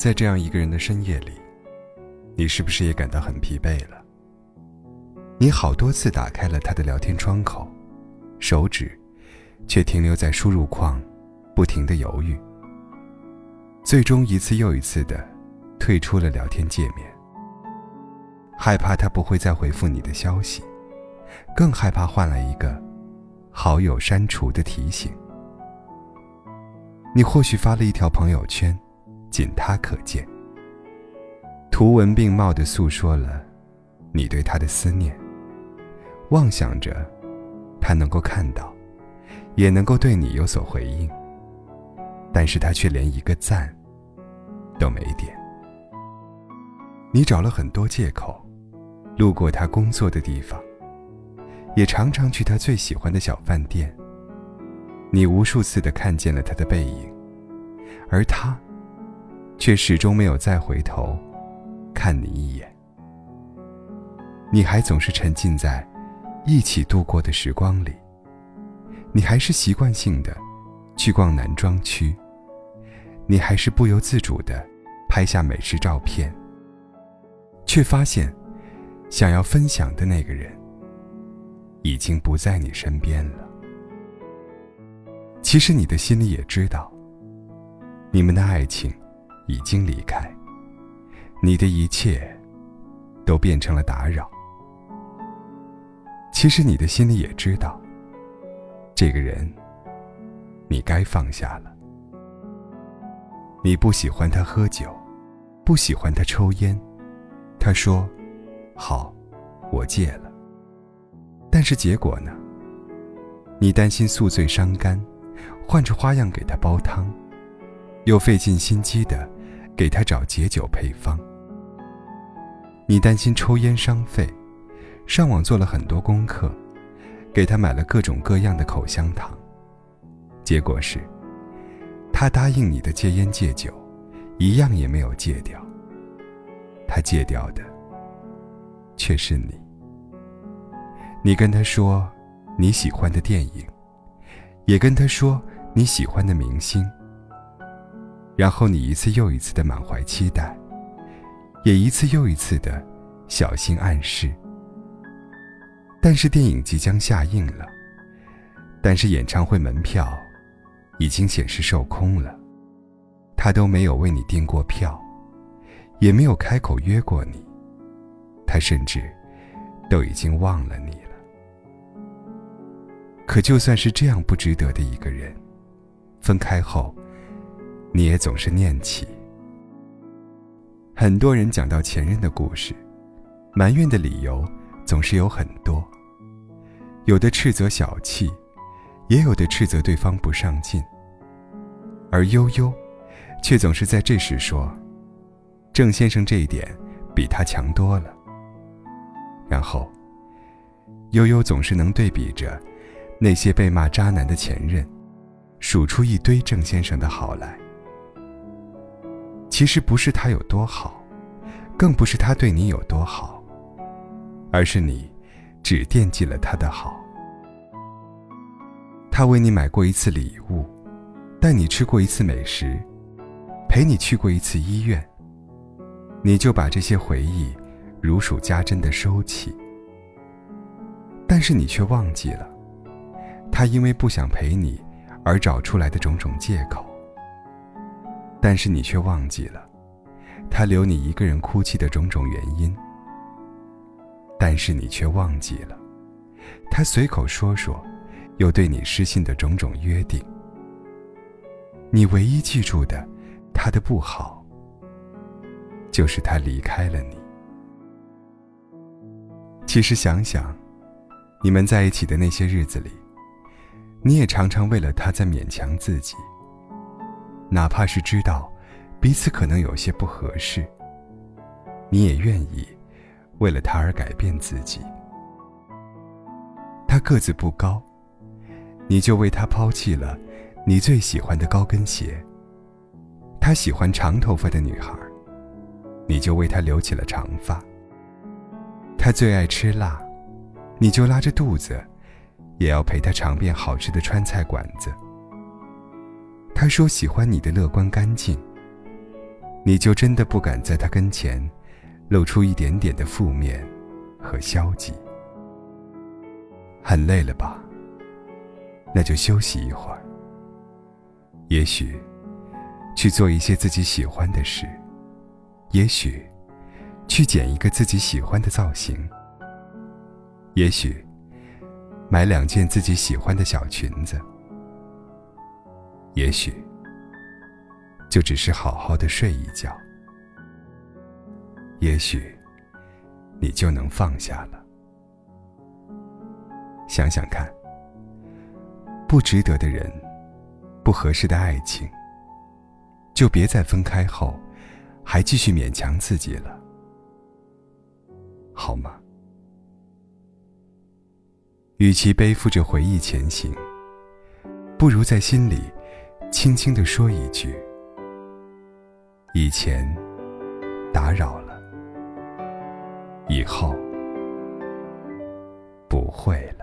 在这样一个人的深夜里，你是不是也感到很疲惫了？你好多次打开了他的聊天窗口，手指却停留在输入框，不停的犹豫，最终一次又一次的退出了聊天界面。害怕他不会再回复你的消息，更害怕换来一个好友删除的提醒。你或许发了一条朋友圈，仅他可见，图文并茂的诉说了你对他的思念，妄想着他能够看到，也能够对你有所回应。但是他却连一个赞都没点。你找了很多借口，路过他工作的地方，也常常去他最喜欢的小饭店。你无数次的看见了他的背影，而他，却始终没有再回头，看你一眼。你还总是沉浸在一起度过的时光里，你还是习惯性的去逛男装区，你还是不由自主的拍下美食照片，却发现，想要分享的那个人，已经不在你身边了。其实你的心里也知道，你们的爱情已经离开，你的一切都变成了打扰。其实你的心里也知道，这个人你该放下了。你不喜欢他喝酒，不喜欢他抽烟，他说：“好，我戒了。”但是结果呢？你担心宿醉伤肝。换着花样给他煲汤，又费尽心机的给他找解酒配方。你担心抽烟伤肺，上网做了很多功课，给他买了各种各样的口香糖。结果是，他答应你的戒烟戒酒，一样也没有戒掉。他戒掉的，却是你。你跟他说你喜欢的电影，也跟他说。你喜欢的明星，然后你一次又一次的满怀期待，也一次又一次的小心暗示。但是电影即将下映了，但是演唱会门票已经显示售空了，他都没有为你订过票，也没有开口约过你，他甚至都已经忘了你了。可就算是这样不值得的一个人。分开后，你也总是念起。很多人讲到前任的故事，埋怨的理由总是有很多，有的斥责小气，也有的斥责对方不上进。而悠悠，却总是在这时说：“郑先生这一点比他强多了。”然后，悠悠总是能对比着那些被骂渣男的前任。数出一堆郑先生的好来，其实不是他有多好，更不是他对你有多好，而是你只惦记了他的好。他为你买过一次礼物，带你吃过一次美食，陪你去过一次医院，你就把这些回忆如数家珍的收起。但是你却忘记了，他因为不想陪你。而找出来的种种借口，但是你却忘记了，他留你一个人哭泣的种种原因。但是你却忘记了，他随口说说，又对你失信的种种约定。你唯一记住的，他的不好，就是他离开了你。其实想想，你们在一起的那些日子里。你也常常为了他在勉强自己，哪怕是知道彼此可能有些不合适，你也愿意为了他而改变自己。他个子不高，你就为他抛弃了你最喜欢的高跟鞋；他喜欢长头发的女孩，你就为他留起了长发；他最爱吃辣，你就拉着肚子。也要陪他尝遍好吃的川菜馆子。他说喜欢你的乐观干净，你就真的不敢在他跟前露出一点点的负面和消极。很累了吧？那就休息一会儿。也许去做一些自己喜欢的事，也许去剪一个自己喜欢的造型，也许买两件自己喜欢的小裙子，也许就只是好好的睡一觉，也许你就能放下了。想想看，不值得的人，不合适的爱情，就别在分开后还继续勉强自己了，好吗？与其背负着回忆前行，不如在心里轻轻地说一句：“以前打扰了，以后不会了。”